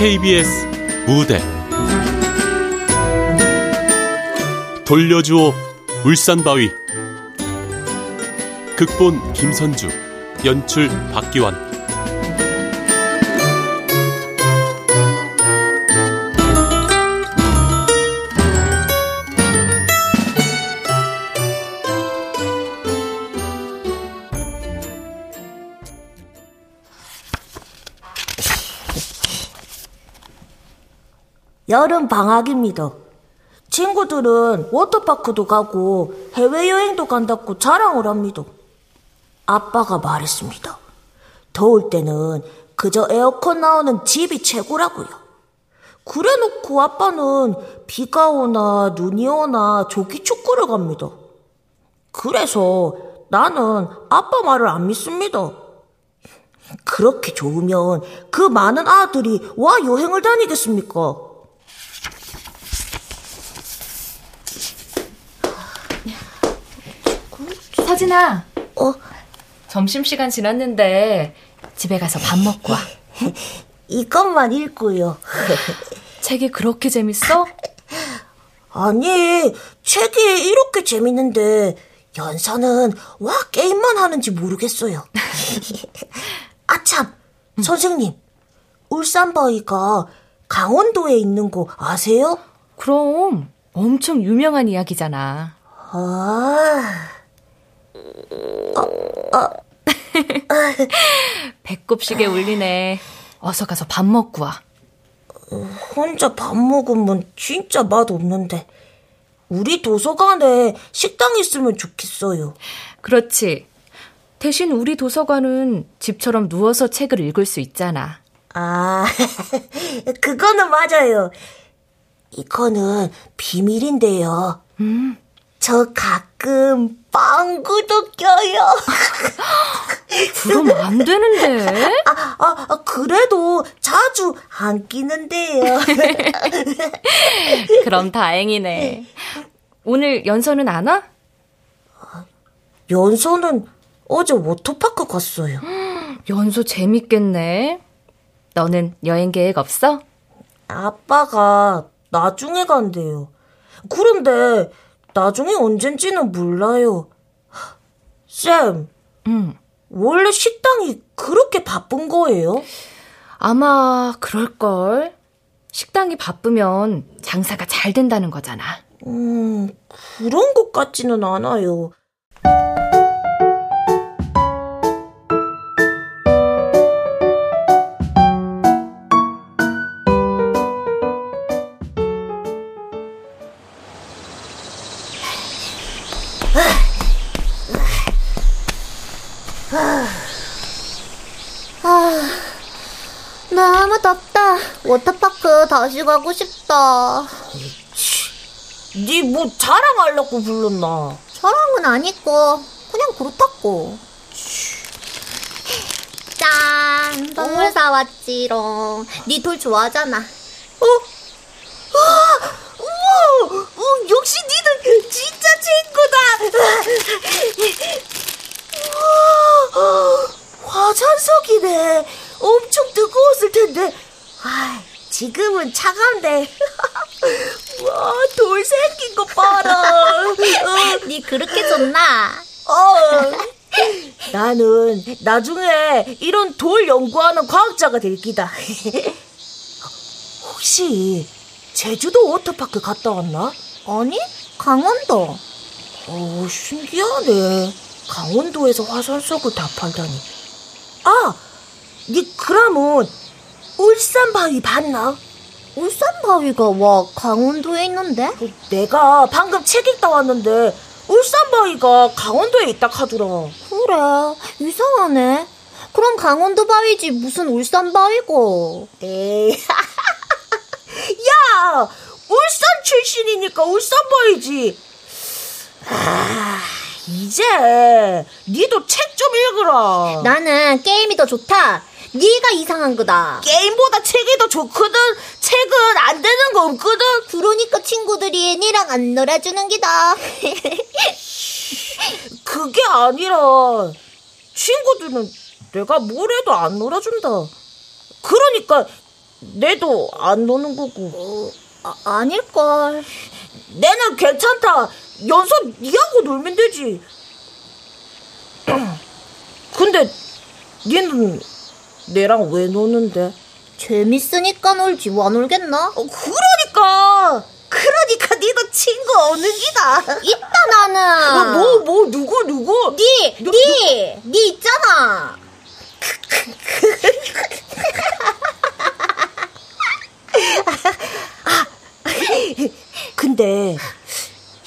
KBS 무대. 돌려주오 울산바위. 극본 김선주 연출 박기환 여름 방학입니다. 친구들은 워터파크도 가고 해외여행도 간다고 자랑을 합니다. 아빠가 말했습니다. 더울 때는 그저 에어컨 나오는 집이 최고라고요. 그래 놓고 아빠는 비가 오나 눈이 오나 조기 축구를 갑니다. 그래서 나는 아빠 말을 안 믿습니다. 그렇게 좋으면 그 많은 아들이 와 여행을 다니겠습니까? 서진아. 어? 점심시간 지났는데 집에 가서 밥 먹고 와. 이것만 읽고요. 책이 그렇게 재밌어? 아니, 책이 이렇게 재밌는데 연서는 와 게임만 하는지 모르겠어요. 아참, 음. 선생님. 울산바위가 강원도에 있는 거 아세요? 그럼 엄청 유명한 이야기잖아. 아. 어, 어. 배꼽시계 울리네. 어서 가서 밥 먹고 와. 혼자 밥 먹으면 진짜 맛 없는데. 우리 도서관에 식당 있으면 좋겠어요. 그렇지. 대신 우리 도서관은 집처럼 누워서 책을 읽을 수 있잖아. 아, 그거는 맞아요. 이거는 비밀인데요. 음. 저 가끔 빵구도 껴요. 그럼 안 되는데? 아, 아, 아, 그래도 자주 안 끼는데요. 그럼 다행이네. 오늘 연서는 안 와? 연서는 어제 워터파크 갔어요. 연서 재밌겠네. 너는 여행 계획 없어? 아빠가 나중에 간대요. 그런데 나중에 언젠지는 몰라요. 쌤, 음. 원래 식당이 그렇게 바쁜 거예요? 아마 그럴걸. 식당이 바쁘면 장사가 잘 된다는 거잖아. 음, 그런 것 같지는 않아요. 다시 가고 싶다. 니 뭐 자랑하려고 불렀나? 자랑은 아니고 그냥 그렇다고. 짠! 선물 어? 사왔지롱. 니 돌 좋아하잖아. 어? 아, 우와! 어, 역시 니는 진짜 친구다! 우와! 화장석이네. 엄청 뜨거웠을 텐데. 아, 지금은 차가운데. 와, 돌 생긴 거 봐라. 어. 니 그렇게 좋나? 어. 나는 나중에 이런 돌 연구하는 과학자가 될 기다. 혹시 제주도 워터파크 갔다 왔나? 아니, 강원도. 어, 신기하네. 강원도에서 화산석을 다 팔다니. 아, 니 그러면 울산바위 봤나? 울산바위가 와 강원도에 있는데? 내가 방금 책 읽다 왔는데 울산바위가 강원도에 있다 하더라. 그래 이상하네. 그럼 강원도 바위지 무슨 울산 바위고? 에이 야 울산 출신이니까 울산 바위지. 아 이제 니도 책 좀 읽으라. 나는 게임이 더 좋다. 네가 이상한 거다. 게임보다 책이 더 좋거든. 책은 안 되는 거 없거든. 그러니까 친구들이 니랑 안 놀아주는 기다. 그게 아니라 친구들은 내가 뭘 해도 안 놀아준다. 그러니까 내도 안 노는 거고. 아, 아닐걸. 내는 괜찮다. 연서 니하고 놀면 되지. 근데 니는 내랑 왜 노는데? 재밌으니까 놀지, 와 놀겠나? 어, 그러니까. 그러니까 니도 친구 없는 기다. 있다, 나는. 뭐, 뭐, 누구, 누구? 니, 니, 니 있잖아. 근데,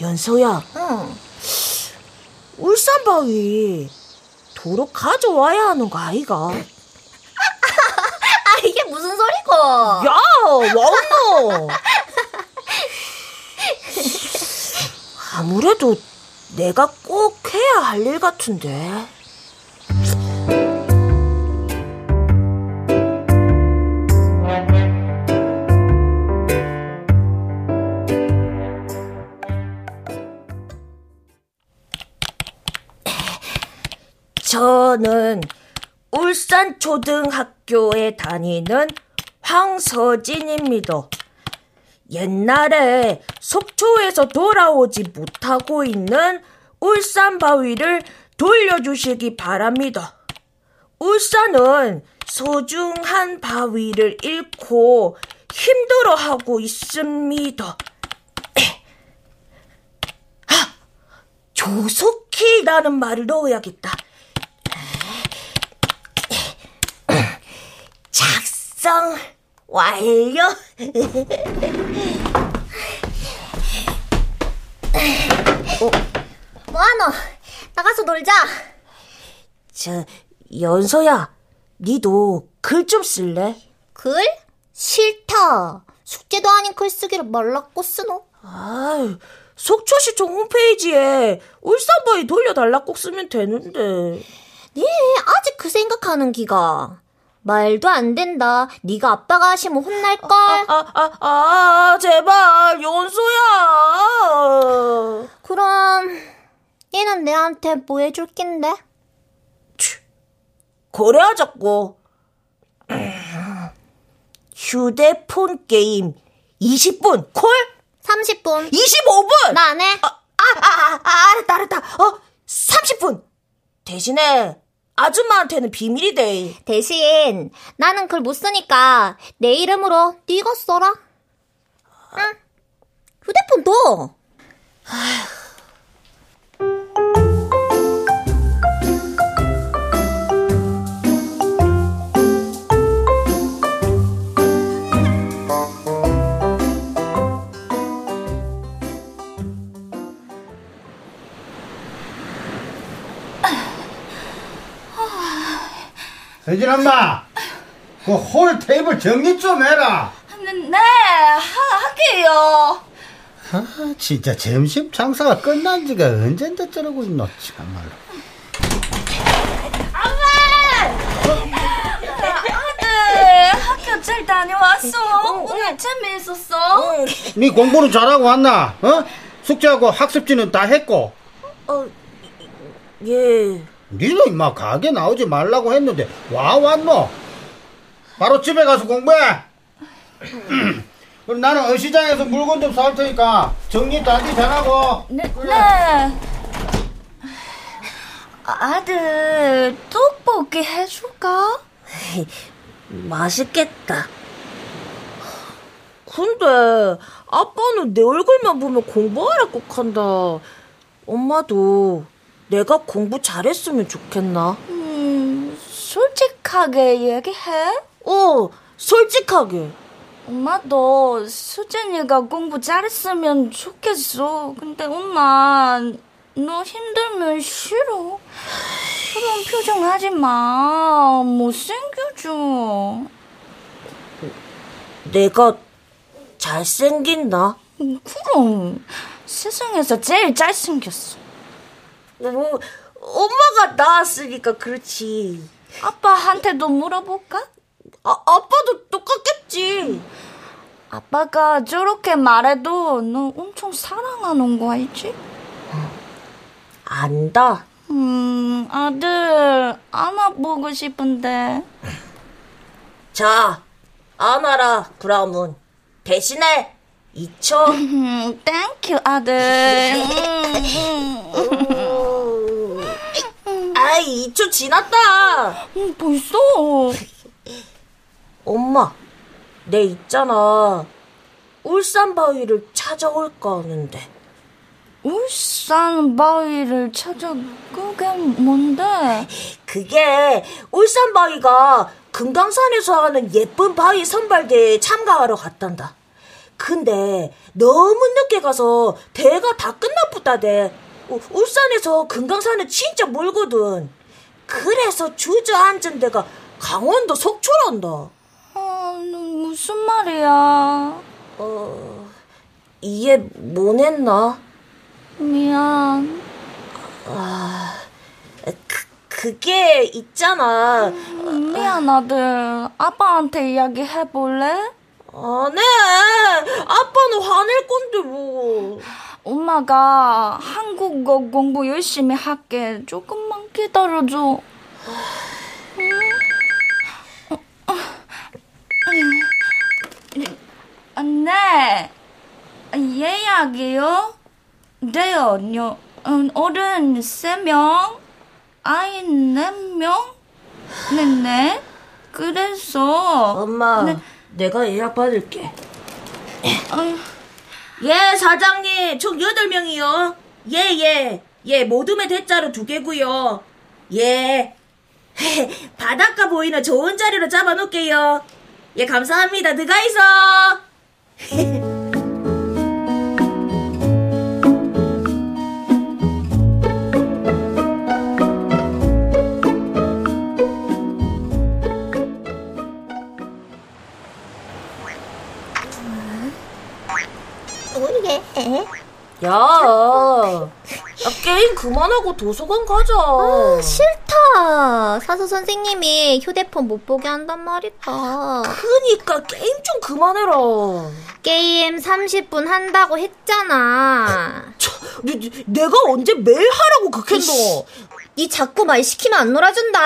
연서야, 응. 울산바위 도로 가져와야 하는 거 아이가? 소리고? 야, 와노 아무래도 내가 꼭 해야 할 일 같은데. 저는 울산 초등학교에 다니는 황서진입니다. 옛날에 속초에서 돌아오지 못하고 있는 울산 바위를 돌려주시기 바랍니다. 울산은 소중한 바위를 잃고 힘들어하고 있습니다. 아, 조속히라는 말을 넣어야겠다. 작성 완료. 뭐하노? 나가서 놀자. 저 연서야, 니도 글 좀 쓸래? 글? 싫다. 숙제도 아닌 글쓰기를 말랐고 쓰노? 아, 속초시청 홈페이지에 울산바위 돌려달라 꼭 쓰면 되는데. 니 아직 그 생각하는 기가. 말도 안 된다. 네가 아빠가 하시면 혼날걸. 아, 아, 아, 제발, 연서야. 그럼 얘는 내한테 뭐 해줄 낀데? 거래하자고. 휴대폰 게임 20분 콜? 30분. 25분! 나 안 해. 아, 아, 아, 아, 알았다, 알았다. 어, 30분! 대신에 아줌마한테는 비밀이 돼. 대신 나는 글 못 쓰니까 내 이름으로 네가 써라. 응. 휴대폰 도 세진 엄마, 그 홀 테이블 정리 좀 해라. 네, 하, 할게요. 아, 진짜 점심 장사가 끝난 지가 언젠데 저러고 있노, 참말로. 아들, 학교 잘 다녀왔어. 오늘 재미있었어. 네 공부는 잘하고 왔나? 어? 숙제하고 학습지는 다 했고. 어, 예. 니는 임마 가게 나오지 말라고 했는데 와 왔노? 바로 집에 가서 공부해. 그럼 나는 어시장에서 물건 좀 사올 테니까 정리 단디 잘하고. 네, 네. 아들, 떡볶이 해줄까? 맛있겠다. 근데 아빠는 내 얼굴만 보면 공부하라 꼭 한다. 엄마도 내가 공부 잘했으면 좋겠나? 음, 솔직하게 얘기해. 어, 솔직하게. 엄마도 수진이가 공부 잘했으면 좋겠어. 근데 엄마, 너 힘들면 싫어. 그런 표정 하지 마. 못생겨져. 내가 잘생긴다. 음, 그럼 세상에서 제일 잘생겼어. 뭐 엄마가 낳았으니까 그렇지. 아빠한테도 물어볼까? 아, 아빠도 똑같겠지. 아빠가 저렇게 말해도 너 엄청 사랑하는 거 알지? 안다. 음, 아들, 안아보고 싶은데. 자, 안아라, 그라믄. 대신에 2초. 음, thank you, 아들. 아이, 2초 지났다. 음, 벌써? 엄마, 내 있잖아. 울산 바위를 찾아올까 하는데. 울산 바위를 찾아, 그게 뭔데? 그게 울산 바위가 금강산에서 하는 예쁜 바위 선발대회에 참가하러 갔단다. 근데 너무 늦게 가서 대회가 다 끝났부다대. 우- 울산에서 금강산은 진짜 멀거든. 그래서 주저앉은 데가 강원도 속초란다. 아, 너 무슨 말이야? 어, 이해 못 했나? 미안. 그, 그게 있잖아. 미안, 아들. 아빠한테 이야기 해볼래? 아, 네. 아빠는 화낼 건데 뭐. 엄마가 한국어 공부 열심히 할게. 조금만 기다려줘. 아, 네. 예약이요? 네요. 요, 음, 어른 세명 아이 네명 네네. 그래서. 엄마, 네. 내가 예약 받을게. 아유, 예, 사장님. 총 8명이요. 예, 예. 예, 모둠의 대자로 두 개고요. 예. 바닷가 보이는 좋은 자리로 잡아놓을게요. 예, 감사합니다. 들어가 있어. 야, 아, 게임 그만하고 도서관 가자. 아, 싫다. 사서 선생님이 휴대폰 못 보게 한단 말이다. 그니까 게임 좀 그만해라. 게임 30분 한다고 했잖아. 저, 내- 내- 내가 언제 매일 하라고 극했노? 니 자꾸 말 시키면 안 놀아준다.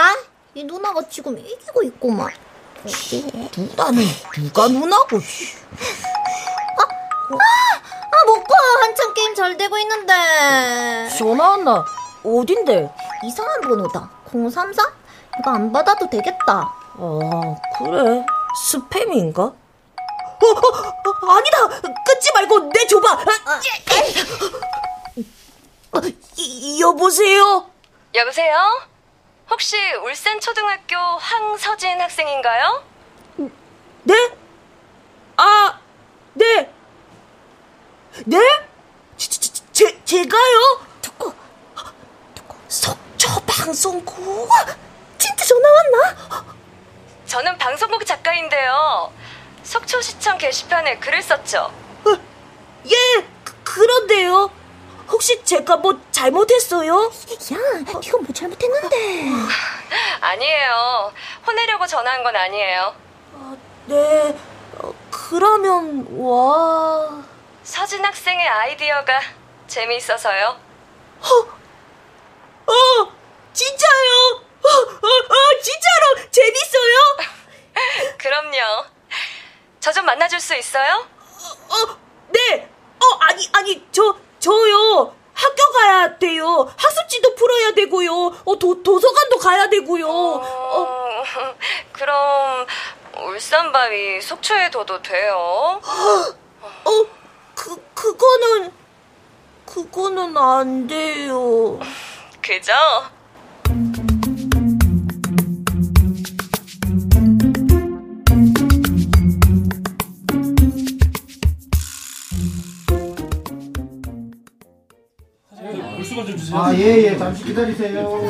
이 누나가 지금 이기고 있구만. 누나는 누가 누나고? 씨. 아, 먹고 한참 게임 잘 되고 있는데. 전화 왔나? 어딘데? 이상한 번호다. 034? 이거 안 받아도 되겠다. 아, 그래. 스팸인가? 어, 어, 어, 아니다! 끊지 말고 내 줘봐! 아, 어, 이- 여보세요? 여보세요? 혹시 울산 초등학교 황서진 학생인가요? 네? 아, 네. 네? 제, 제, 제, 제가요? 듣고, 듣고, 속초 방송국? 진짜 전화 왔나? 저는 방송국 작가인데요. 속초시청 게시판에 글을 썼죠. 예, 그, 그런데요. 혹시 제가 뭐 잘못했어요? 야, 이거 뭐 잘못했는데. 아니에요. 혼내려고 전화한 건 아니에요. 네, 어, 그러면, 와. 서진 학생의 아이디어가 재미있어서요. 어, 진짜요? 어, 어, 어, 진짜로 재밌어요? 그럼요. 저 좀 만나줄 수 있어요? 어, 네. 어, 아니, 아니, 저, 저요. 학교 가야 돼요. 학습지도 풀어야 되고요. 어, 도, 도서관도 가야 되고요. 어, 어, 그럼 울산바위 속초에 둬도 돼요? 어, 그, 그거는, 그거는 안 돼요. 그죠? 아, 예, 예. 잠시 기다리세요.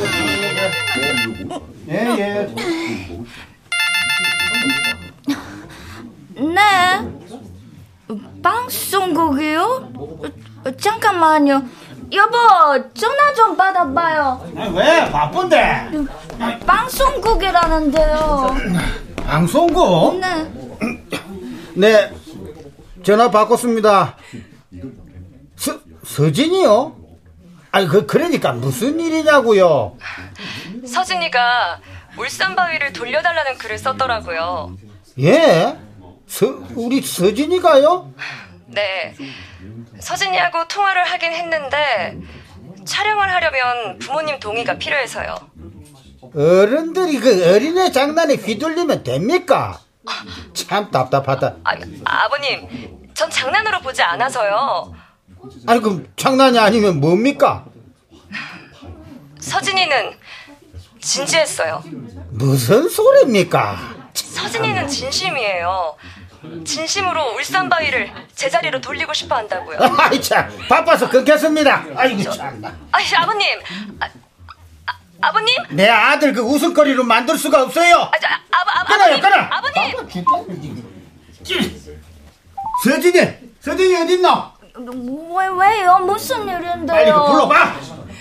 예, 예. 방송국이요? 어, 잠깐만요. 여보, 전화 좀 받아봐요. 아, 왜? 바쁜데? 방송국이라는데요. 방송국? 네. 네. 전화 바꿨습니다. 서, 서진이요? 아니, 그, 그러니까 무슨 일이냐고요? 서진이가 울산 바위를 돌려달라는 글을 썼더라고요. 예? 서, 우리 서진이가요? 네. 서진이하고 통화를 하긴 했는데 촬영을 하려면 부모님 동의가 필요해서요. 어른들이 그 어린애 장난에 휘둘리면 됩니까? 참 답답하다. 아, 아버님, 전 장난으로 보지 않아서요. 아니 그럼 장난이 아니면 뭡니까? 서진이는 진지했어요. 무슨 소리입니까? 서진이는 진심이에요. 진심으로 울산 바위를 제자리로 돌리고 싶어 한다고요. 아이 참 바빠서 끊겠습니다. 아이고 참나. 아, 아버님, 아, 아, 버님 내 아들 그 웃음거리로 만들 수가 없어요. 아, 저, 아, 아, 아, 끊어요, 아버님, 끊어. 아버님. 서진이, 서진이 어딨노? 왜, 왜요? 무슨 일인데요? 빨리 그 불러봐.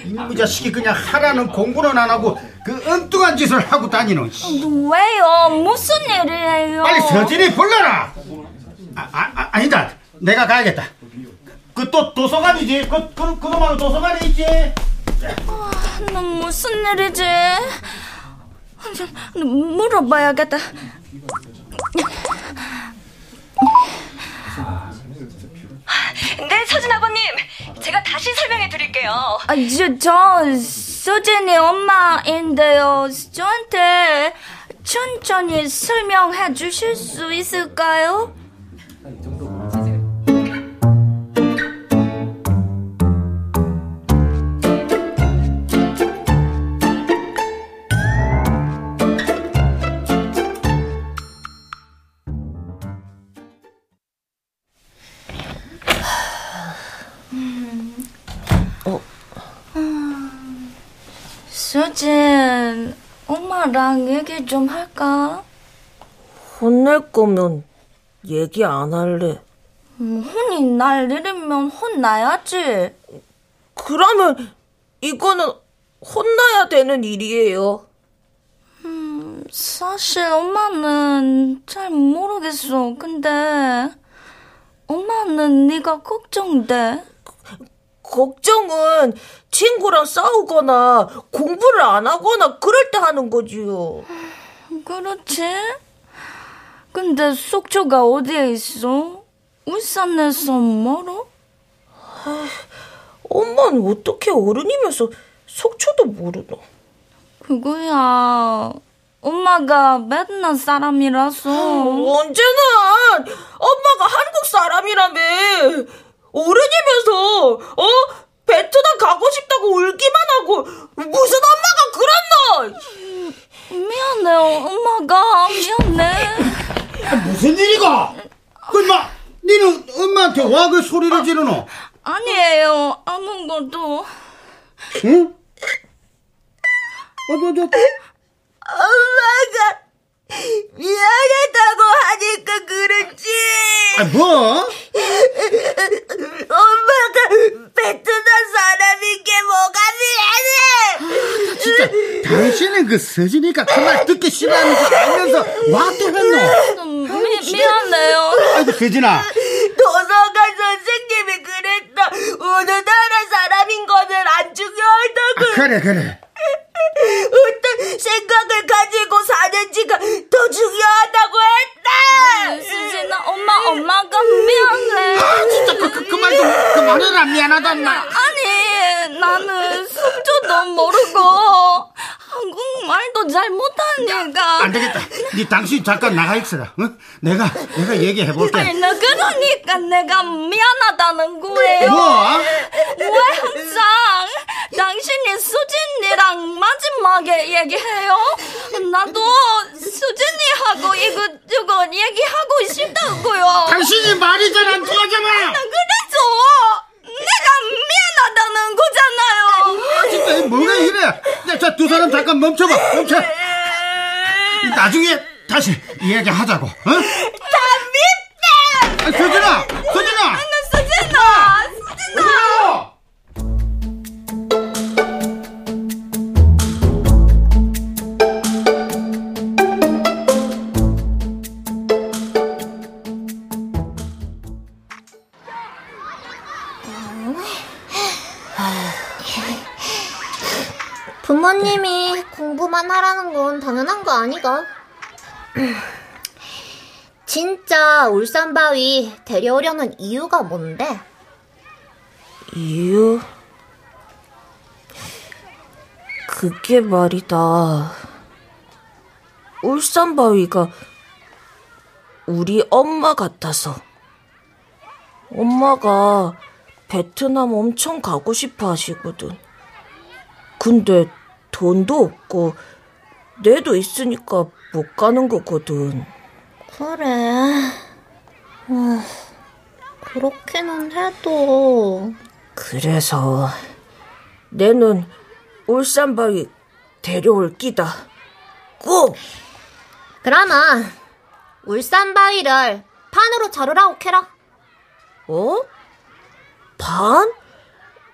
이놈의 자식이 그냥 하라는 공부는 안 하고 그 엉뚱한 짓을 하고 다니는. 씨. 왜요? 무슨 일이에요? 빨리 서진이 불러라. 아, 아, 아 아니다. 내가 가야겠다. 그 또 도서관이지. 그, 그 그놈하고 도서관에 있지. 너 무슨 일이지? 물어봐야겠다. 네, 서진 아버님. 제가 다시 설명해 드릴게요. 아, 저, 저, 서진이 엄마인데요. 저한테 천천히 설명해 주실 수 있을까요? 수진, 엄마랑 얘기 좀 할까? 혼낼 거면 얘기 안 할래. 음, 혼이 날 일이면 혼나야지. 그러면 이거는 혼나야 되는 일이에요. 사실 엄마는 잘 모르겠어. 근데 엄마는 네가 걱정돼. 걱정은 친구랑 싸우거나 공부를 안 하거나 그럴 때 하는 거지요. 그렇지? 근데 속초가 어디에 있어? 울산에서 멀어? 엄마는 어떻게 어른이면서 속초도 모르노. 그거야. 엄마가 맨날 사람이라서. 언제나 엄마가 한국 사람이라며 어른이면서 어 베트남 가고 싶다고 울기만 하고 무슨 엄마가 그랬노? 미안해, 엄마가. 미안해. 무슨 일이고? 그 인마, 니는 엄마한테 와 그 소리를 지르노? 아니에요, 아무것도. 응? 어, 저, 저, 엄마가 미안하다고 하니까 그렇지. 아, 뭐? 엄마가 베트남 사람인 게 뭐가 미안해. 진짜, 당신은 그 서진이가 그말 듣기 싫어하는 거 알면서 와? 음, 미, 미안해요. 아이고, 서진아. 도서관 선생님이 그랬다. 어느 나라 사람인 거는 안 중요하다고. 아, 그래, 그래. 어떤 생각을 가지고 사는지가 더 중요하다고 했다. 수진아, 엄마, 엄마가 미안해. 아, 진짜 그, 그, 그 말 좀 그만해라. 미안 인마. 아니, 나는 속초도 모르고 한국말도 잘 못하니까. 안 되겠다. 니 당신 잠깐 나가 있어라. 응? 내가, 내가 얘기해 볼게. 아니, 나 그러니까 내가 미안하다는 거예요. 뭐? 왜 항상 당신이 수진이랑 마지막에 얘기해요? 나도 수진이하고 이것저것 얘기하고 싶다고요. 당신이 말이 잘 안 통하잖아. 그래서 내가 미안 하다는 거잖아요. 진짜 뭐가 이래? 야, 자, 두 사람 잠깐 멈춰봐. 멈춰. 나중에 다시 이야기하자고. 어? 다 밉다. 아, 서진아, 서진아. 수진아, 수진아. 서진아. 공부만 하라는 건 당연한 거 아니가? 진짜 울산 바위 데려오려는 이유가 뭔데? 이유? 그게 말이다. 울산 바위가 우리 엄마 같아서. 엄마가 베트남 엄청 가고 싶어 하시거든. 근데 돈도 없고 내도 있으니까 못 가는 거거든. 그래. 어, 그렇게는 해도. 그래서 내는 울산바위 데려올 끼다. 꼭! 그러면 울산바위를 판으로 자르라고 캐라. 어? 반?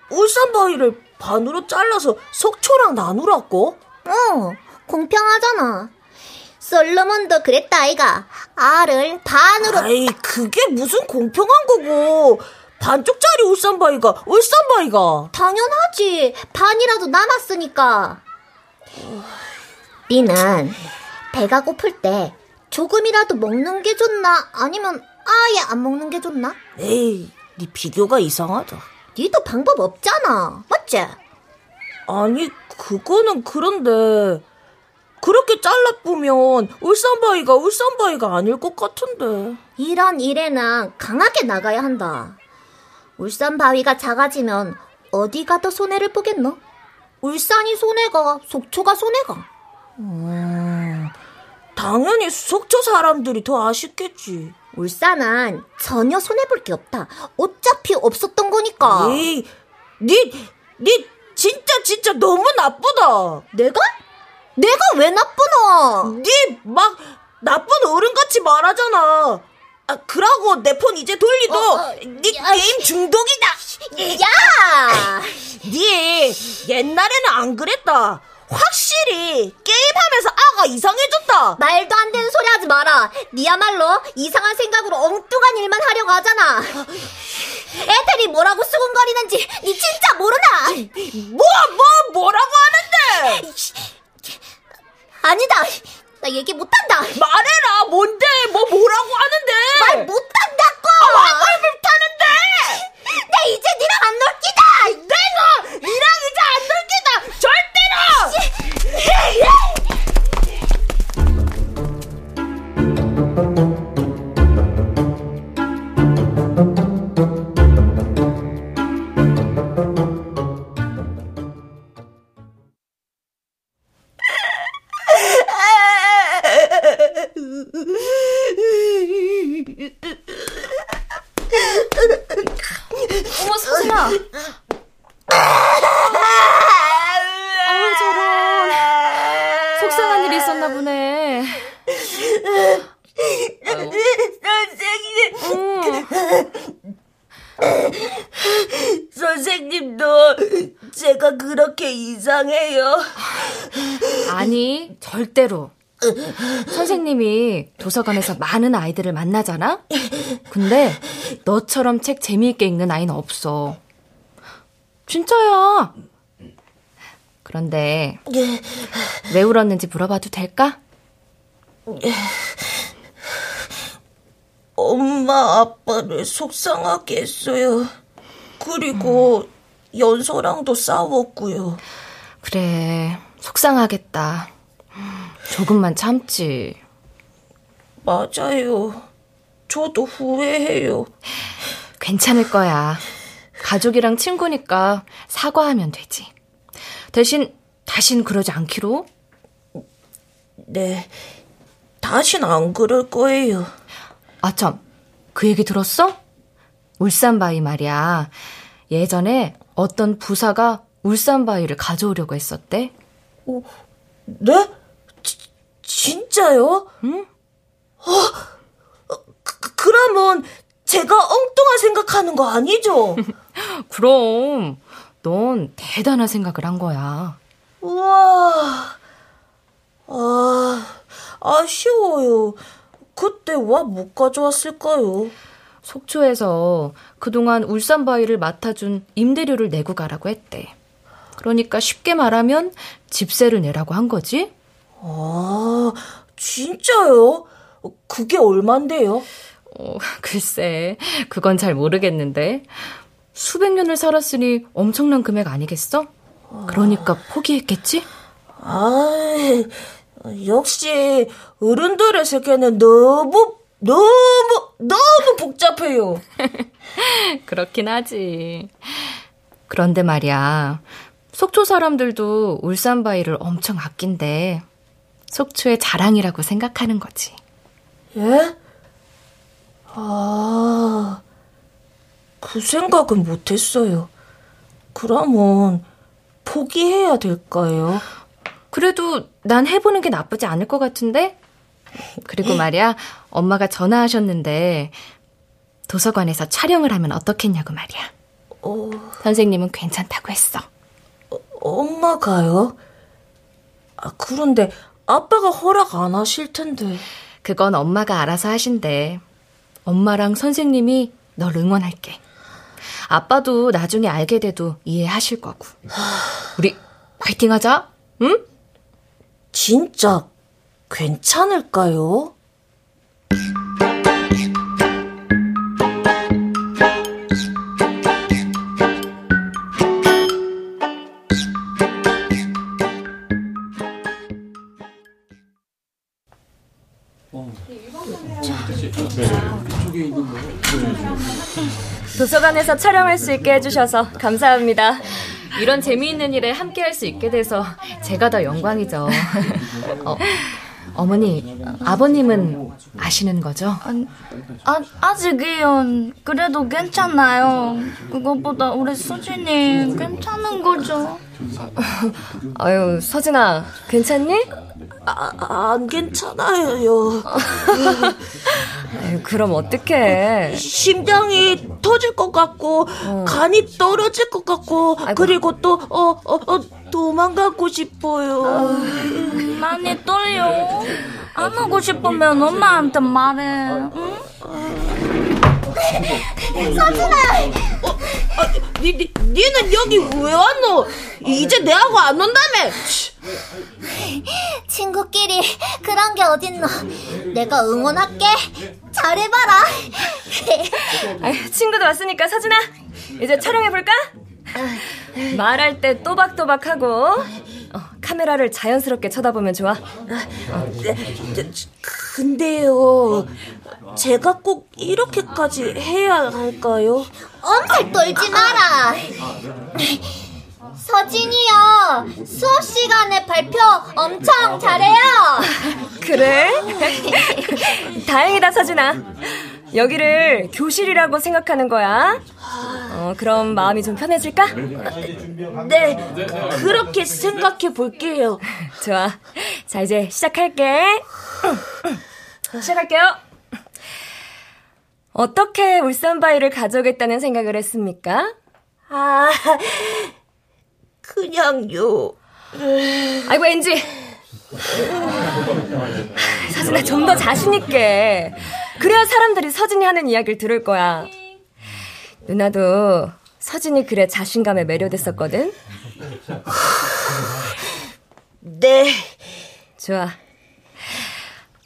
울산바위를 반으로 잘라서 속초랑 나누라고? 어, 공평하잖아. 솔로몬도 그랬다, 아이가. 알을 반으로. 아이, 그게 무슨 공평한 거고. 반쪽짜리 울산바위가 울산바위가. 당연하지. 반이라도 남았으니까. 니는 배가 고플 때 조금이라도 먹는 게 좋나? 아니면 아예 안 먹는 게 좋나? 에이, 네 비교가 이상하다. 니도 방법 없잖아. 맞지? 아니, 그거는 그런데. 그렇게 잘라보면 울산바위가 울산바위가 아닐 것 같은데. 이런 일에는 강하게 나가야 한다. 울산 바위가 작아지면 어디가 더 손해를 보겠노? 울산이 손해가, 속초가 손해가. 음, 당연히 속초 사람들이 더 아쉽겠지. 울산은 전혀 손해볼 게 없다. 어차피 없었던 거니까. 에이, 니, 니 진짜 진짜 너무 나쁘다. 내가? 내가 왜 나쁘노? 니막 나쁜 어른같이 말하잖아. 아, 그러고 내 폰 이제 돌리도 어, 어, 니 야, 게임 중독이다. 야! 니 옛날에는 안 그랬다. 확실히 게임하면서 아가 이상해졌다. 말도 안 되는 소리 하지 마라. 니야말로 이상한 생각으로 엉뚱한 일만 하려고 하잖아. 애들이 뭐라고 수군거리는지 니 진짜 모르나? 뭐, 뭐, 뭐라고 하는데? 아니다. 나 얘기 못한다. 말해라, 뭔데? 뭐, 뭐라고 하는데? 말 못한다고! 아, 말 못하는데? 나 이제 니랑 안 놀기다! 내가 니랑 이제 안 놀겠다! 절대 로! 절대로. 선생님이 도서관에서 많은 아이들을 만나잖아? 근데 너처럼 책 재미있게 읽는 아이는 없어. 진짜야. 그런데 왜 울었는지 물어봐도 될까? 엄마, 아빠를 속상하게 했어요. 그리고 연서랑도 싸웠고요. 그래, 속상하겠다. 조금만 참지. 맞아요. 저도 후회해요. 괜찮을 거야. 가족이랑 친구니까 사과하면 되지. 대신 다신 그러지 않기로? 네. 다신 안 그럴 거예요. 아, 참. 그 얘기 들었어? 울산바위 말이야. 예전에 어떤 부사가 울산바위를 가져오려고 했었대. 네? 지, 진짜요? 응? 어, 그, 그러면 제가 엉뚱한 생각하는 거 아니죠? 그럼 넌 대단한 생각을 한 거야. 우와. 아, 아쉬워요. 그때 와 못 가져왔을까요? 속초에서 그동안 울산 바위를 맡아준 임대료를 내고 가라고 했대. 그러니까 쉽게 말하면 집세를 내라고 한 거지? 아, 진짜요? 그게 얼만데요? 어, 글쎄, 그건 잘 모르겠는데. 수백 년을 살았으니 엄청난 금액 아니겠어? 그러니까 포기했겠지? 아, 역시 어른들의 세계는 너무 너무 너무 복잡해요. 그렇긴 하지. 그런데 말이야. 속초 사람들도 울산 바위를 엄청 아낀대. 속초의 자랑이라고 생각하는 거지. 예? 아, 그 생각은 못했어요. 그러면 포기해야 될까요? 그래도 난 해보는 게 나쁘지 않을 것 같은데? 그리고 말이야, 엄마가 전화하셨는데, 도서관에서 촬영을 하면 어떻겠냐고 말이야. 어, 선생님은 괜찮다고 했어. 엄마가요? 아, 그런데 아빠가 허락 안 하실 텐데. 그건 엄마가 알아서 하신대. 엄마랑 선생님이 널 응원할게. 아빠도 나중에 알게 돼도 이해하실 거고. 우리 파이팅 하자, 응? 진짜 괜찮을까요? 도서관에서 촬영할 수 있게 해주셔서 감사합니다. 이런 재미있는 일에 함께 할 수 있게 돼서 제가 더 영광이죠. 어, 어머니, 아버님은 아시는 거죠? 아, 아직이요. 그래도 괜찮아요. 그것보다 우리 수진이 괜찮은 거죠. 아유, 서진아, 괜찮니? 아, 안 괜찮아요. 아유, 그럼 어떡해. 심장이 터질 것 같고, 간이 떨어질 것 같고, 그리고 또, 어, 어, 어, 도망가고 싶어요. 많이 떨려. 안 하고 싶으면 엄마한테 말해. 응? 아, 니, 니, 니는 여기 왜 왔노? 이제 내하고 안 논다며? 친구끼리 그런 게 어딨노. 내가 응원할게. 잘해봐라. 아유, 친구도 왔으니까 서진아, 이제 촬영해볼까? 말할 때 또박또박하고, 어, 카메라를 자연스럽게 쳐다보면 좋아. 근데요, 제가 꼭 이렇게까지 해야 할까요? 엄살 떨지 마라. 서진이요. 수업 시간에 발표 엄청 잘해요. 그래? 다행이다, 서진아. 여기를 교실이라고 생각하는 거야. 어, 그럼 마음이 좀 편해질까? 네, 그렇게 생각해 볼게요. 좋아. 자, 이제 시작할게. 시작할게요. 어떻게 울산바위를 가져오겠다는 생각을 했습니까? 아, 그냥요. 아이고, 엔지. 서진아, 좀 더 자신 있게. 그래야 사람들이 서진이 하는 이야기를 들을 거야. 누나도 서진이 그래 자신감에 매료됐었거든? 네, 좋아.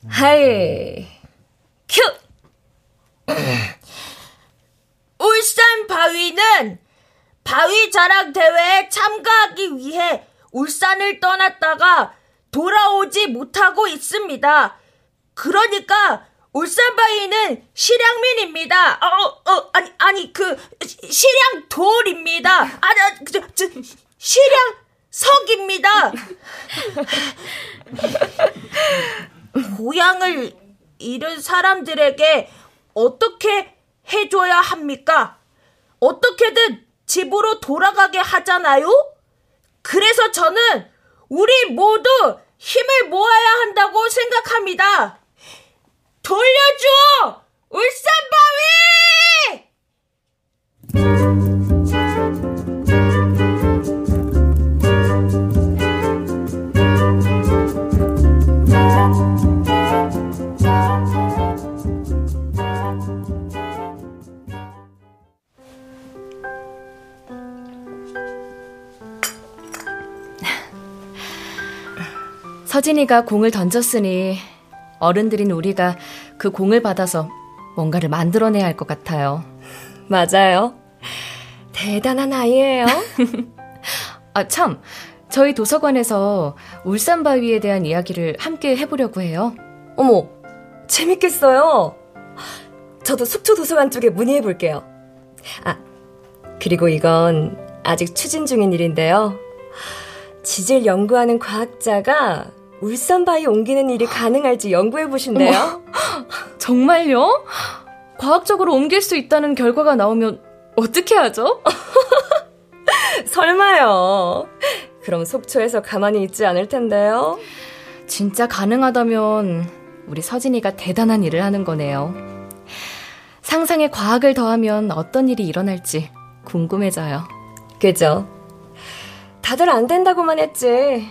하이, 큐! 울산 바위는 바위 자랑 대회에 참가하기 위해 울산을 떠났다가 돌아오지 못하고 있습니다. 그러니까 울산 바위는 실향민입니다. 어, 어, 어, 아니, 아니, 그, 실향돌입니다. 아, 나, 저, 저, 실향석입니다. 고향을 잃은 사람들에게 어떻게 해줘야 합니까? 어떻게든 집으로 돌아가게 하잖아요? 그래서 저는 우리 모두 힘을 모아야 한다고 생각합니다. 돌려줘! 울산바위! 서진이가 공을 던졌으니 어른들인 우리가 그 공을 받아서 뭔가를 만들어내야 할 것 같아요. 맞아요. 대단한 아이예요. 아, 참. 저희 도서관에서 울산바위에 대한 이야기를 함께 해보려고 해요. 어머, 재밌겠어요. 저도 속초 도서관 쪽에 문의해 볼게요. 아, 그리고 이건 아직 추진 중인 일인데요. 지질 연구하는 과학자가 울산바위 옮기는 일이 가능할지 연구해 보신대요. 정말요? 과학적으로 옮길 수 있다는 결과가 나오면 어떻게 하죠? 설마요. 그럼 속초에서 가만히 있지 않을 텐데요. 진짜 가능하다면 우리 서진이가 대단한 일을 하는 거네요. 상상에 과학을 더하면 어떤 일이 일어날지 궁금해져요. 그죠? 다들 안 된다고만 했지.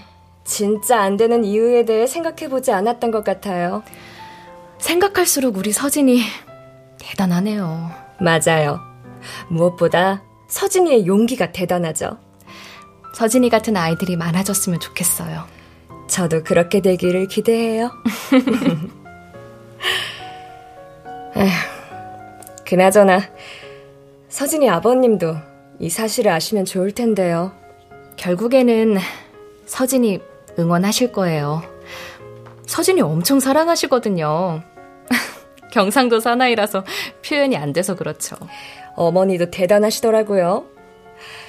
진짜 안 되는 이유에 대해 생각해보지 않았던 것 같아요. 생각할수록 우리 서진이 대단하네요. 맞아요. 무엇보다 서진이의 용기가 대단하죠. 서진이 같은 아이들이 많아졌으면 좋겠어요. 저도 그렇게 되기를 기대해요. 에휴, 그나저나 서진이 아버님도 이 사실을 아시면 좋을 텐데요. 결국에는 서진이 응원하실 거예요. 서진이 엄청 사랑하시거든요. 경상도 사나이라서 표현이 안 돼서 그렇죠. 어머니도 대단하시더라고요.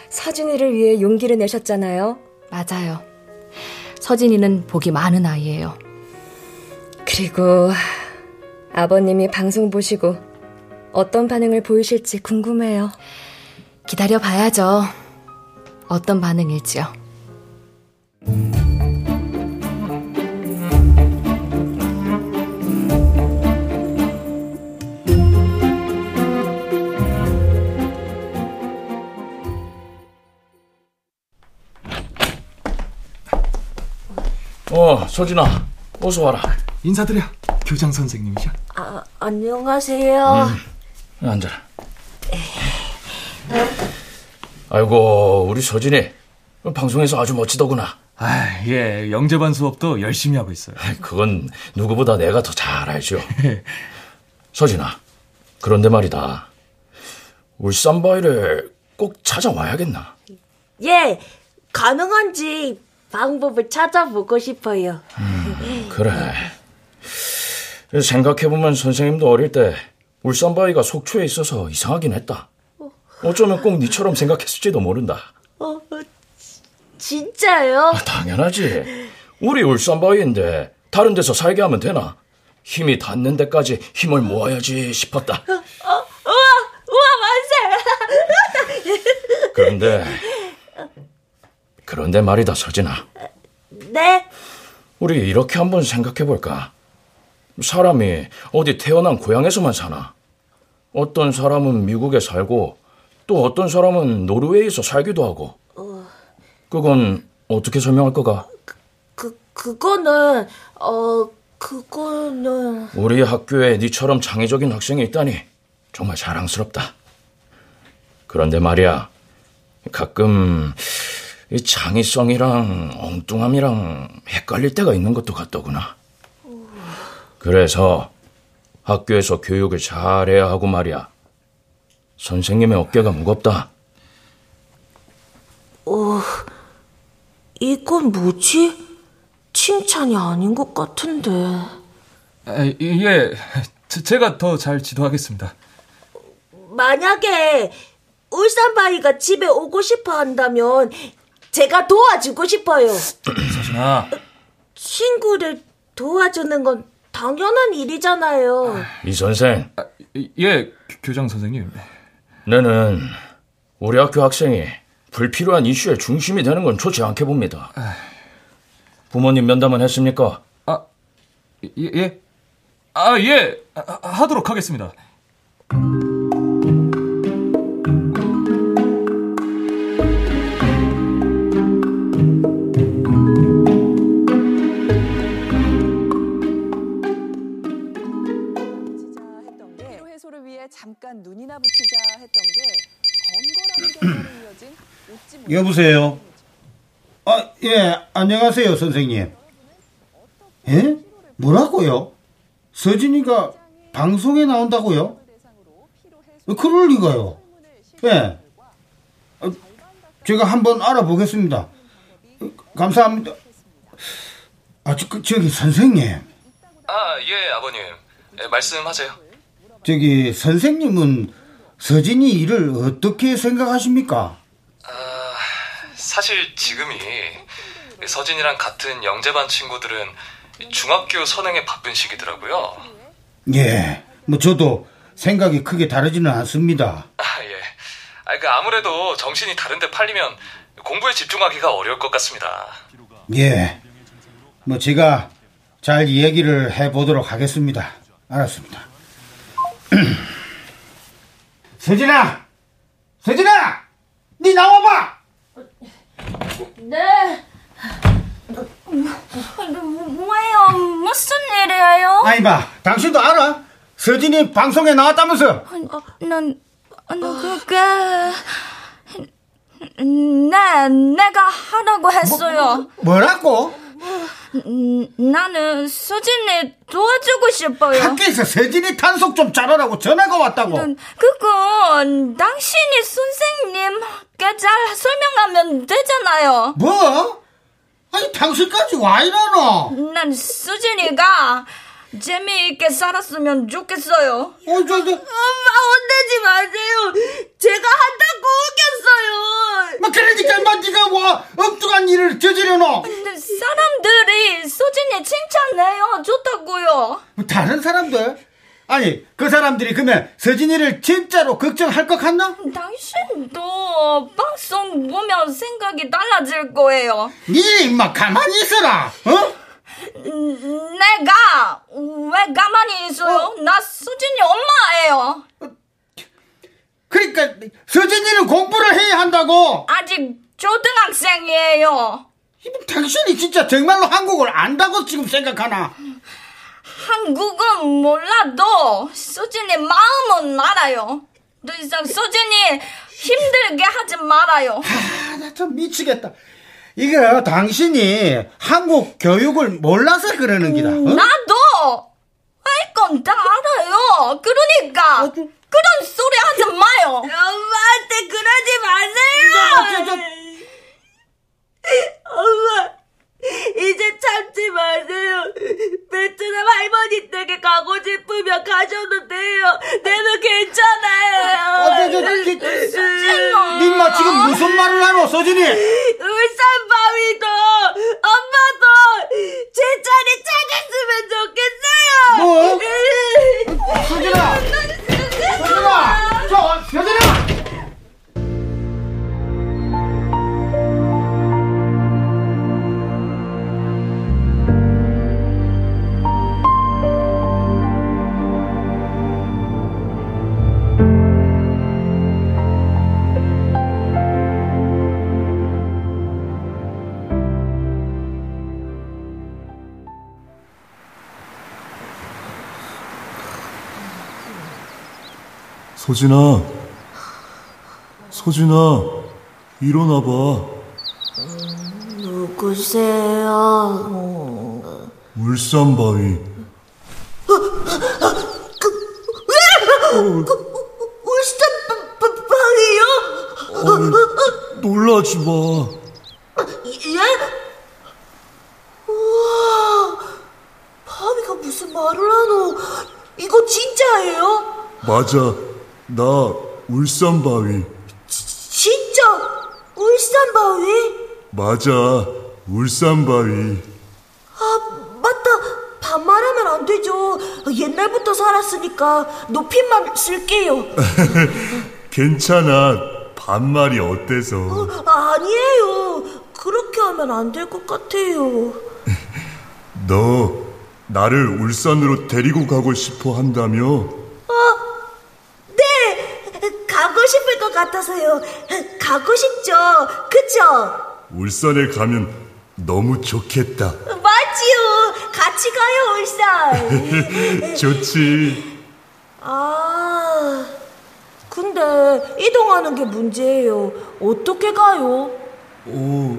서진이를 위해 용기를 내셨잖아요. 맞아요. 서진이는 복이 많은 아이예요. 그리고 아버님이 방송 보시고 어떤 반응을 보이실지 궁금해요. 기다려 봐야죠. 어떤 반응일지요. 어, 서진아, 어서 와라. 인사드려. 교장 선생님이셔. 아, 안녕하세요. 음, 앉아라. 아이고, 우리 서진이 방송에서 아주 멋지더구나. 아, 예, 영재반 수업도 열심히 하고 있어요. 그건 누구보다 내가 더 잘 알죠. 서진아, 그런데 말이다. 울산바위를 꼭 찾아와야겠나? 예, 가능한지 방법을 찾아보고 싶어요. 음, 그래. 생각해보면 선생님도 어릴 때 울산바위가 속초에 있어서 이상하긴 했다. 어쩌면 꼭 니처럼 생각했을지도 모른다. 어, 진짜요? 아, 당연하지. 우리 울산바위인데 다른 데서 살게 하면 되나? 힘이 닿는 데까지 힘을 모아야지 싶었다. 어, 우와, 우와, 만세! 그런데, 그런데 말이다, 서진아. 네? 우리 이렇게 한번 생각해볼까? 사람이 어디 태어난 고향에서만 사나? 어떤 사람은 미국에 살고, 또 어떤 사람은 노르웨이에서 살기도 하고. 그건 어떻게 설명할 거가? 그, 그거는, 어, 그거는. 우리 학교에 니처럼 창의적인 학생이 있다니 정말 자랑스럽다. 그런데 말이야, 가끔 이 창의성이랑 엉뚱함이랑 헷갈릴 때가 있는 것도 같더구나. 그래서 학교에서 교육을 잘해야 하고 말이야. 선생님의 어깨가 무겁다. 어, 이건 뭐지? 칭찬이 아닌 것 같은데. 아, 예, 제가 더 잘 지도하겠습니다. 만약에 울산바위가 집에 오고 싶어 한다면 제가 도와주고 싶어요. 서진아. 친구를 도와주는 건 당연한 일이잖아요. 이 선생. 아, 예, 교장 선생님. 나는 우리 학교 학생이 불필요한 이슈의 중심이 되는 건 좋지 않게 봅니다. 부모님 면담은 했습니까? 아, 예, 예. 아, 예. 아, 하도록 하겠습니다. 잠깐 눈이나 붙이자 했던 게 검거라는 결과로 이어진 웃지 여보세요. 아, 예, 안녕하세요, 선생님. 예? 뭐라고요? 서진이가 방송에 나온다고요? 그럴 리가요. 예. 네. 제가 한번 알아보겠습니다. 감사합니다. 아, 저, 그, 저기 선생님. 아, 예, 아버님. 예, 말씀하세요. 저기 선생님은 서진이 일을 어떻게 생각하십니까? 아, 사실 지금이 서진이랑 같은 영재반 친구들은 중학교 선행에 바쁜 시기더라고요. 예, 뭐 저도 생각이 크게 다르지는 않습니다. 아, 예. 아, 그 아무래도 정신이 다른데 팔리면 공부에 집중하기가 어려울 것 같습니다. 예, 뭐 제가 잘 이야기를 해보도록 하겠습니다. 알았습니다. 서진아, 서진아, 네 나와봐. 네. 뭐예요? 무슨 일이에요? 아니 봐, 당신도 알아? 서진이 방송에 나왔다면서? 난, 난 그게 네, 내가 하라고 했어요. 뭐, 뭐라고? 음, 나는 수진이 도와주고 싶어요. 학교에서 서진이 단속 좀 잘하라고 전화가 왔다고. 그건 당신이 선생님께 잘 설명하면 되잖아요. 뭐? 아니 당신까지 와 이러노? 난 수진이가 재미있게 살았으면 좋겠어요. 어, 저, 저. 엄마 혼내지 마세요. 제가 한다고 우겼어요. 막 그러니까 막 네가 뭐 엉뚱한 일을 저지르노? 사람들이 수진이 칭찬해요. 좋다고요. 다른 사람들? 아니 그 사람들이 그러면 서진이를 진짜로 걱정할 것 같나? 당신도 방송 보면 생각이 달라질 거예요. 니 임마 가만히 있어라. 어? 내가 왜 가만히 있어요? 어? 나 수진이 엄마예요. 그러니까 서진이는 공부를 해야 한다고. 아직 초등학생이에요. 당신이 진짜 정말로 한국을 안다고 지금 생각하나? 한국은 몰라도 수진이 마음은 알아요. 더 이상 수진이 힘들게 하지 말아요. 아, 나참 미치겠다. 이거 당신이 한국 교육을 몰라서 그러는 기다. 어? 나도 할 건 다 알아요. 그러니까 어. 그런 소리 하지 마요. 엄마한테 그러지 마세요. 저, 저, 엄마 이제 참지 마세요. 베트남 할머니 댁에 가고 싶으면 가셔도 돼요. 내는 괜찮아요. 아, 저, 저, 저, 저, 님마 지금 무슨 말을 하노, 서진이? 울산 바위도 엄마도 제 자리 찾았으면 좋겠어요. 뭐? 서진아, 서진아, 저 서진아. 소진아, 소진아, 일어나봐. 누구세요? 울산바위. 그, 왜? 그, 울산바위요? 놀라지 마. 예? 우와, 바위가 무슨 말을 하노? 이거 진짜예요? 맞아. 나 울산바위. 지, 진짜 울산바위? 맞아. 울산바위. 아, 맞다. 반말하면 안 되죠. 옛날부터 살았으니까 높임말 쓸게요. 괜찮아. 반말이 어때서? 어, 아니에요. 그렇게 하면 안 될 것 같아요. 너 나를 울산으로 데리고 가고 싶어 한다며? 가고 싶을 것 가고 싶죠. 그쵸? 울산에 가면 너무 좋겠다. 맞지요. 같이 가요, 울산. 좋지. 아, 근데 이동하는 게 문제예요. 어떻게 가요? 어,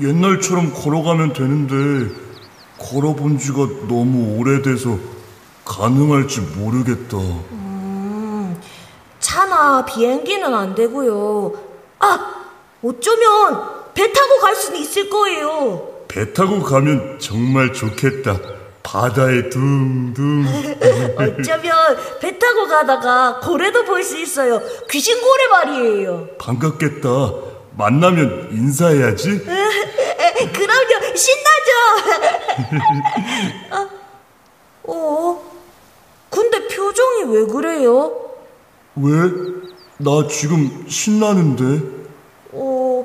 옛날처럼 걸어가면 되는데 걸어본 지가 너무 오래돼서 가능할지 모르겠다. 음, 차나 비행기는 안 되고요. 아, 어쩌면 배 타고 갈 수는 있을 거예요. 배 타고 가면 정말 좋겠다. 바다에 둥둥. 어쩌면 배 타고 가다가 고래도 볼 수 있어요. 귀신 고래 말이에요. 반갑겠다. 만나면 인사해야지. 그럼요, 신나죠? 아, 어? 근데 표정이 왜 그래요? 왜? 나 지금 신나는데. 어,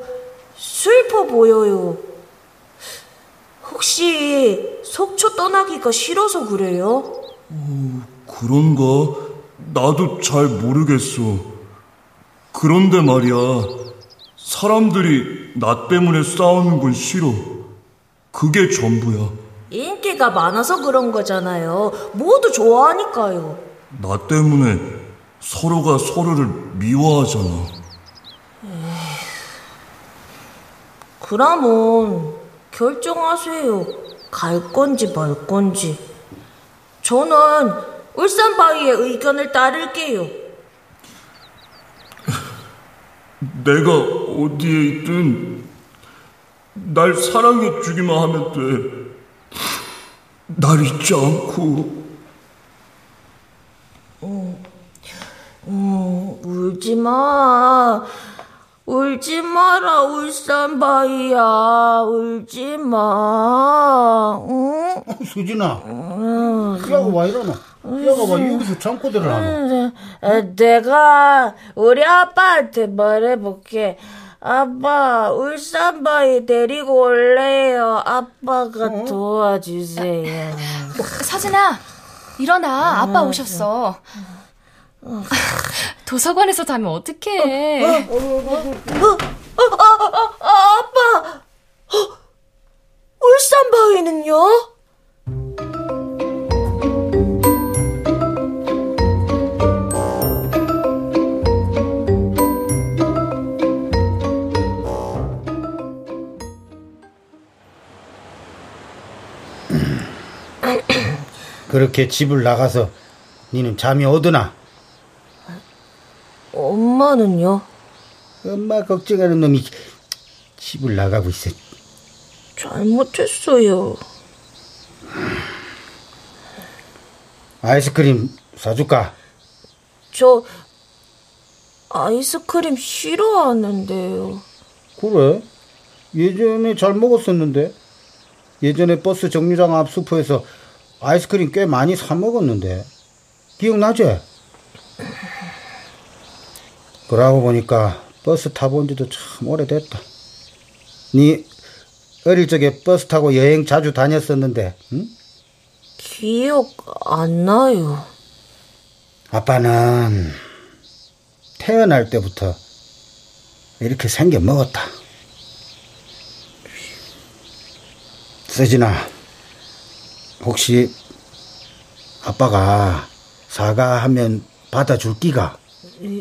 슬퍼 보여요. 혹시 속초 떠나기가 싫어서 그래요? 그런가? 나도 잘 모르겠어. 그런데 말이야. 사람들이 나 때문에 싸우는 건 싫어. 그게 전부야. 인기가 많아서 그런 거잖아요. 모두 좋아하니까요. 나 때문에 서로가 서로를 미워하잖아. 그러면 결정하세요. 갈 건지 말 건지. 저는 울산 바위의 의견을 따를게요. 내가 어디에 있든 날 사랑해 주기만 하면 돼. 날 잊지 않고. 음, 음, 울지 마. 울지 마라, 울산 바위야. 울지 마. 응? 수진아. 그러고 와 이러노. 야가 봐 여기서 참고 들어가노. 내가 우리 아빠한테 말해볼게. 아빠, 울산 바위 데리고 올래요. 아빠가 도와주세요. 서진아, 일어나. 아빠 오셨어. 도서관에서 자면 어떡해. 어, 어, 어, 어, 아빠! 어, 울산 바위는요? 그렇게 집을 나가서 니는 잠이 오드나? 엄마는요? 엄마 걱정하는 놈이 집을 나가고 있어. 잘못했어요. 아이스크림 사줄까? 저 아이스크림 싫어하는데요. 그래? 예전에 잘 먹었었는데. 예전에 버스 정류장 앞 슈퍼에서 아이스크림 꽤 많이 사 먹었는데. 기억나지? 그러고 보니까 버스 타본 지도 참 오래됐다. 니 어릴 적에 버스 타고 여행 자주 다녔었는데, 응? 기억 안 나요. 아빠는 태어날 때부터 이렇게 생겨 먹었다. 서진아, 혹시 아빠가 사과하면 받아줄 끼가?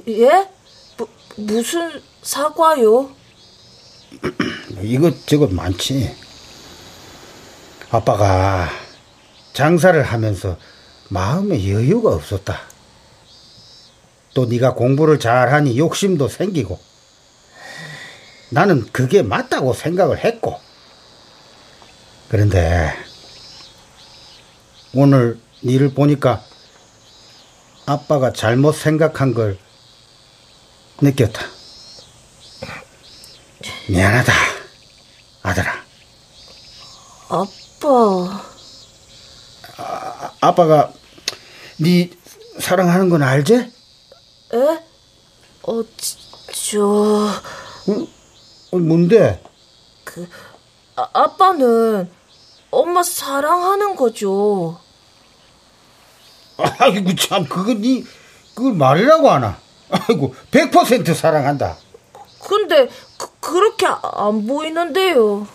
예? 무, 무슨 사과요? 이것저것 많지. 아빠가 장사를 하면서 마음에 여유가 없었다. 또 네가 공부를 잘하니 욕심도 생기고 나는 그게 맞다고 생각을 했고 그런데 오늘 니를 보니까 아빠가 잘못 생각한 걸 느꼈다. 미안하다, 아들아. 아빠. 아, 아빠가 네 사랑하는 건 알지? 에? 어, 저... 어? 어, 뭔데? 그, 아, 아빠는 엄마 사랑하는 거죠. 아이고 참 그거 니 그걸 말이라고 하나? 아이고 100% 사랑한다. 근데 그, 그렇게 안 보이는데요.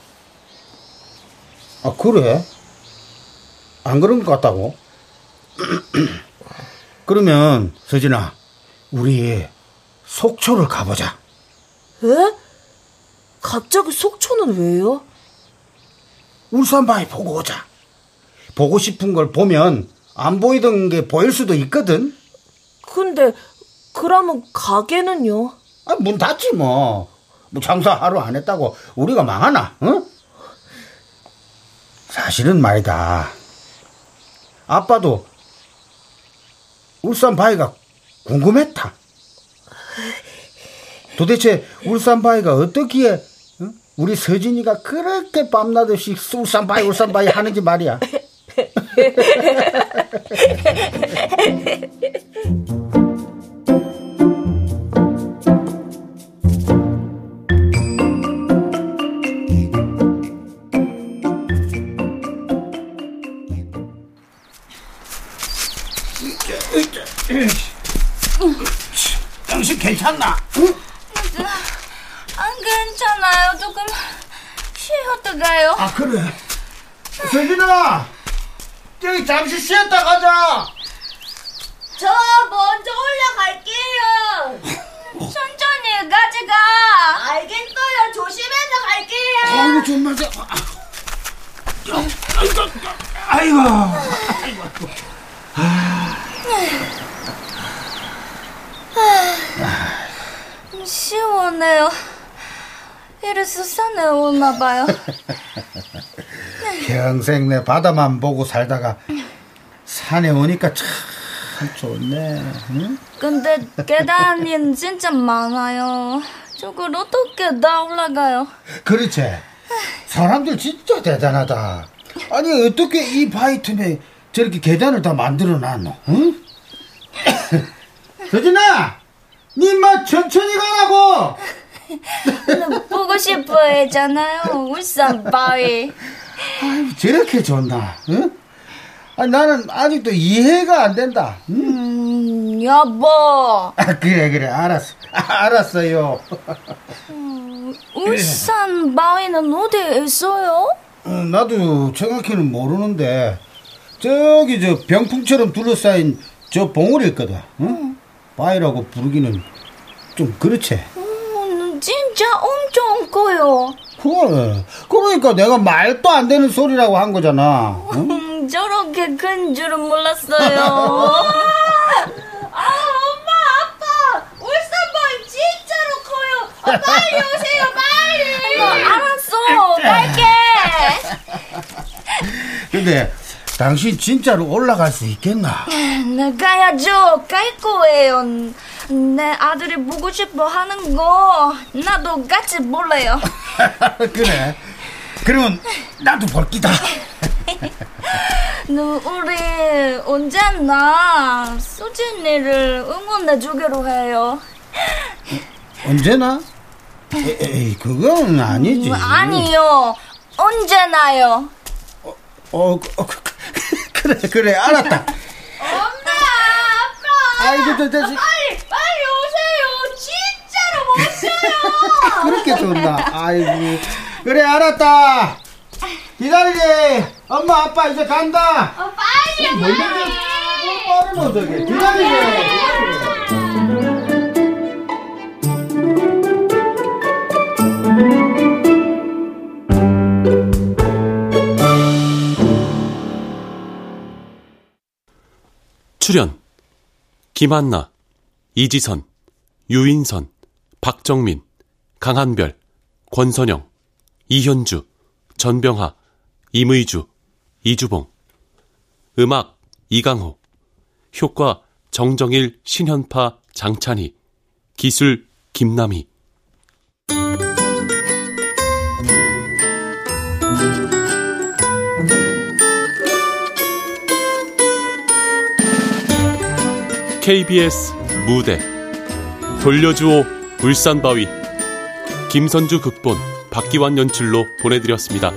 아 그래? 안 그런 것 같다고? 그러면 서진아 우리 속초를 가보자. 에? 갑자기 속초는 왜요? 울산 바위 보고 오자. 보고 싶은 걸 보면 안 보이던 게 보일 수도 있거든. 근데 그러면 가게는요? 아, 문 닫지 뭐. 뭐 장사 하루 안 했다고 우리가 망하나? 응? 사실은 말이다. 아빠도 울산 바위가 궁금했다. 도대체 울산 바위가 어떻기에 응? 우리 서진이가 그렇게 밤낮없이 울산 바위 울산 바위 하는지 말이야. 괜찮나? 안 괜찮아요. 조금 쉬었다 가요. 아 그래. 서진아, 저기 잠시 쉬었다 가자. 저 먼저 올라갈게요. 천천히 가져가. 알겠어요. 조심해서 갈게요. 아이고 좀 맞아. 아이고, 아이고. 시원해요. 이래서 산에 오나 봐요. 평생 내 바다만 보고 살다가 산에 오니까 참 좋네. 응? 근데 계단이 진짜 많아요. 저걸 어떻게 다 올라가요? 그렇지. 사람들 진짜 대단하다. 아니 어떻게 이 바위 틈에 저렇게 계단을 다 만들어 놨노? 응? 서진아, 니마 천천히 가라고. 보고 싶어 했잖아요. 울산 바위. 아유, 저렇게 좋나? 응? 아니, 나는 아직도 이해가 안 된다. 응? 음, 여보. 아, 그래 그래 알았어. 아, 알았어요. 울산 바위는 어디에 있어요? 어, 나도 정확히는 모르는데 저기 저 병풍처럼 둘러싸인 저 봉우리 있거든. 응? 바위라고 부르기는 좀 그렇지. 음, 진짜 엄청 커요. 그래. 그러니까 내가 말도 안 되는 소리라고 한 거잖아. 응? 음, 저렇게 큰 줄은 몰랐어요. 아, 엄마, 아빠! 울산 바위 진짜로 커요! 아, 빨리 오세요, 빨리! 어, 알았어, 갈게. 근데 당신 진짜로 올라갈 수 있겠나? 나가야죠. 갈 거예요. 내 아들이 보고 싶어 하는 거 나도 같이 볼래요. 그래. 그러면 나도 볼 기다. 너 우리 언제나 수진이를 응원해 주기로 해요. 언제나? 에이, 에이, 그건 아니지. 음, 아니요. 언제나요. 어, 그, 어, 그, 그 래, 그래, 알았다. 엄마, 아빠! 아이고, 저, 저, 저, 빨리, 빨리 오세요! 진짜로 못 쉬어요! 그렇게 좋나? 아이고. 그래, 알았다. 기다리래. 엄마, 아빠 이제 간다. 어, 빨리, 뭐 빨리! 빠르노, 저게. 기다리래. 출연 김한나, 이지선, 유인선, 박정민, 강한별, 권선영, 이현주, 전병하, 임의주, 이주봉. 음악 이강호. 효과 정정일, 신현파, 장찬희. 기술 김남희 KBS 무대 돌려주오 울산바위 김선주 극본 박기환 연출로 보내드렸습니다.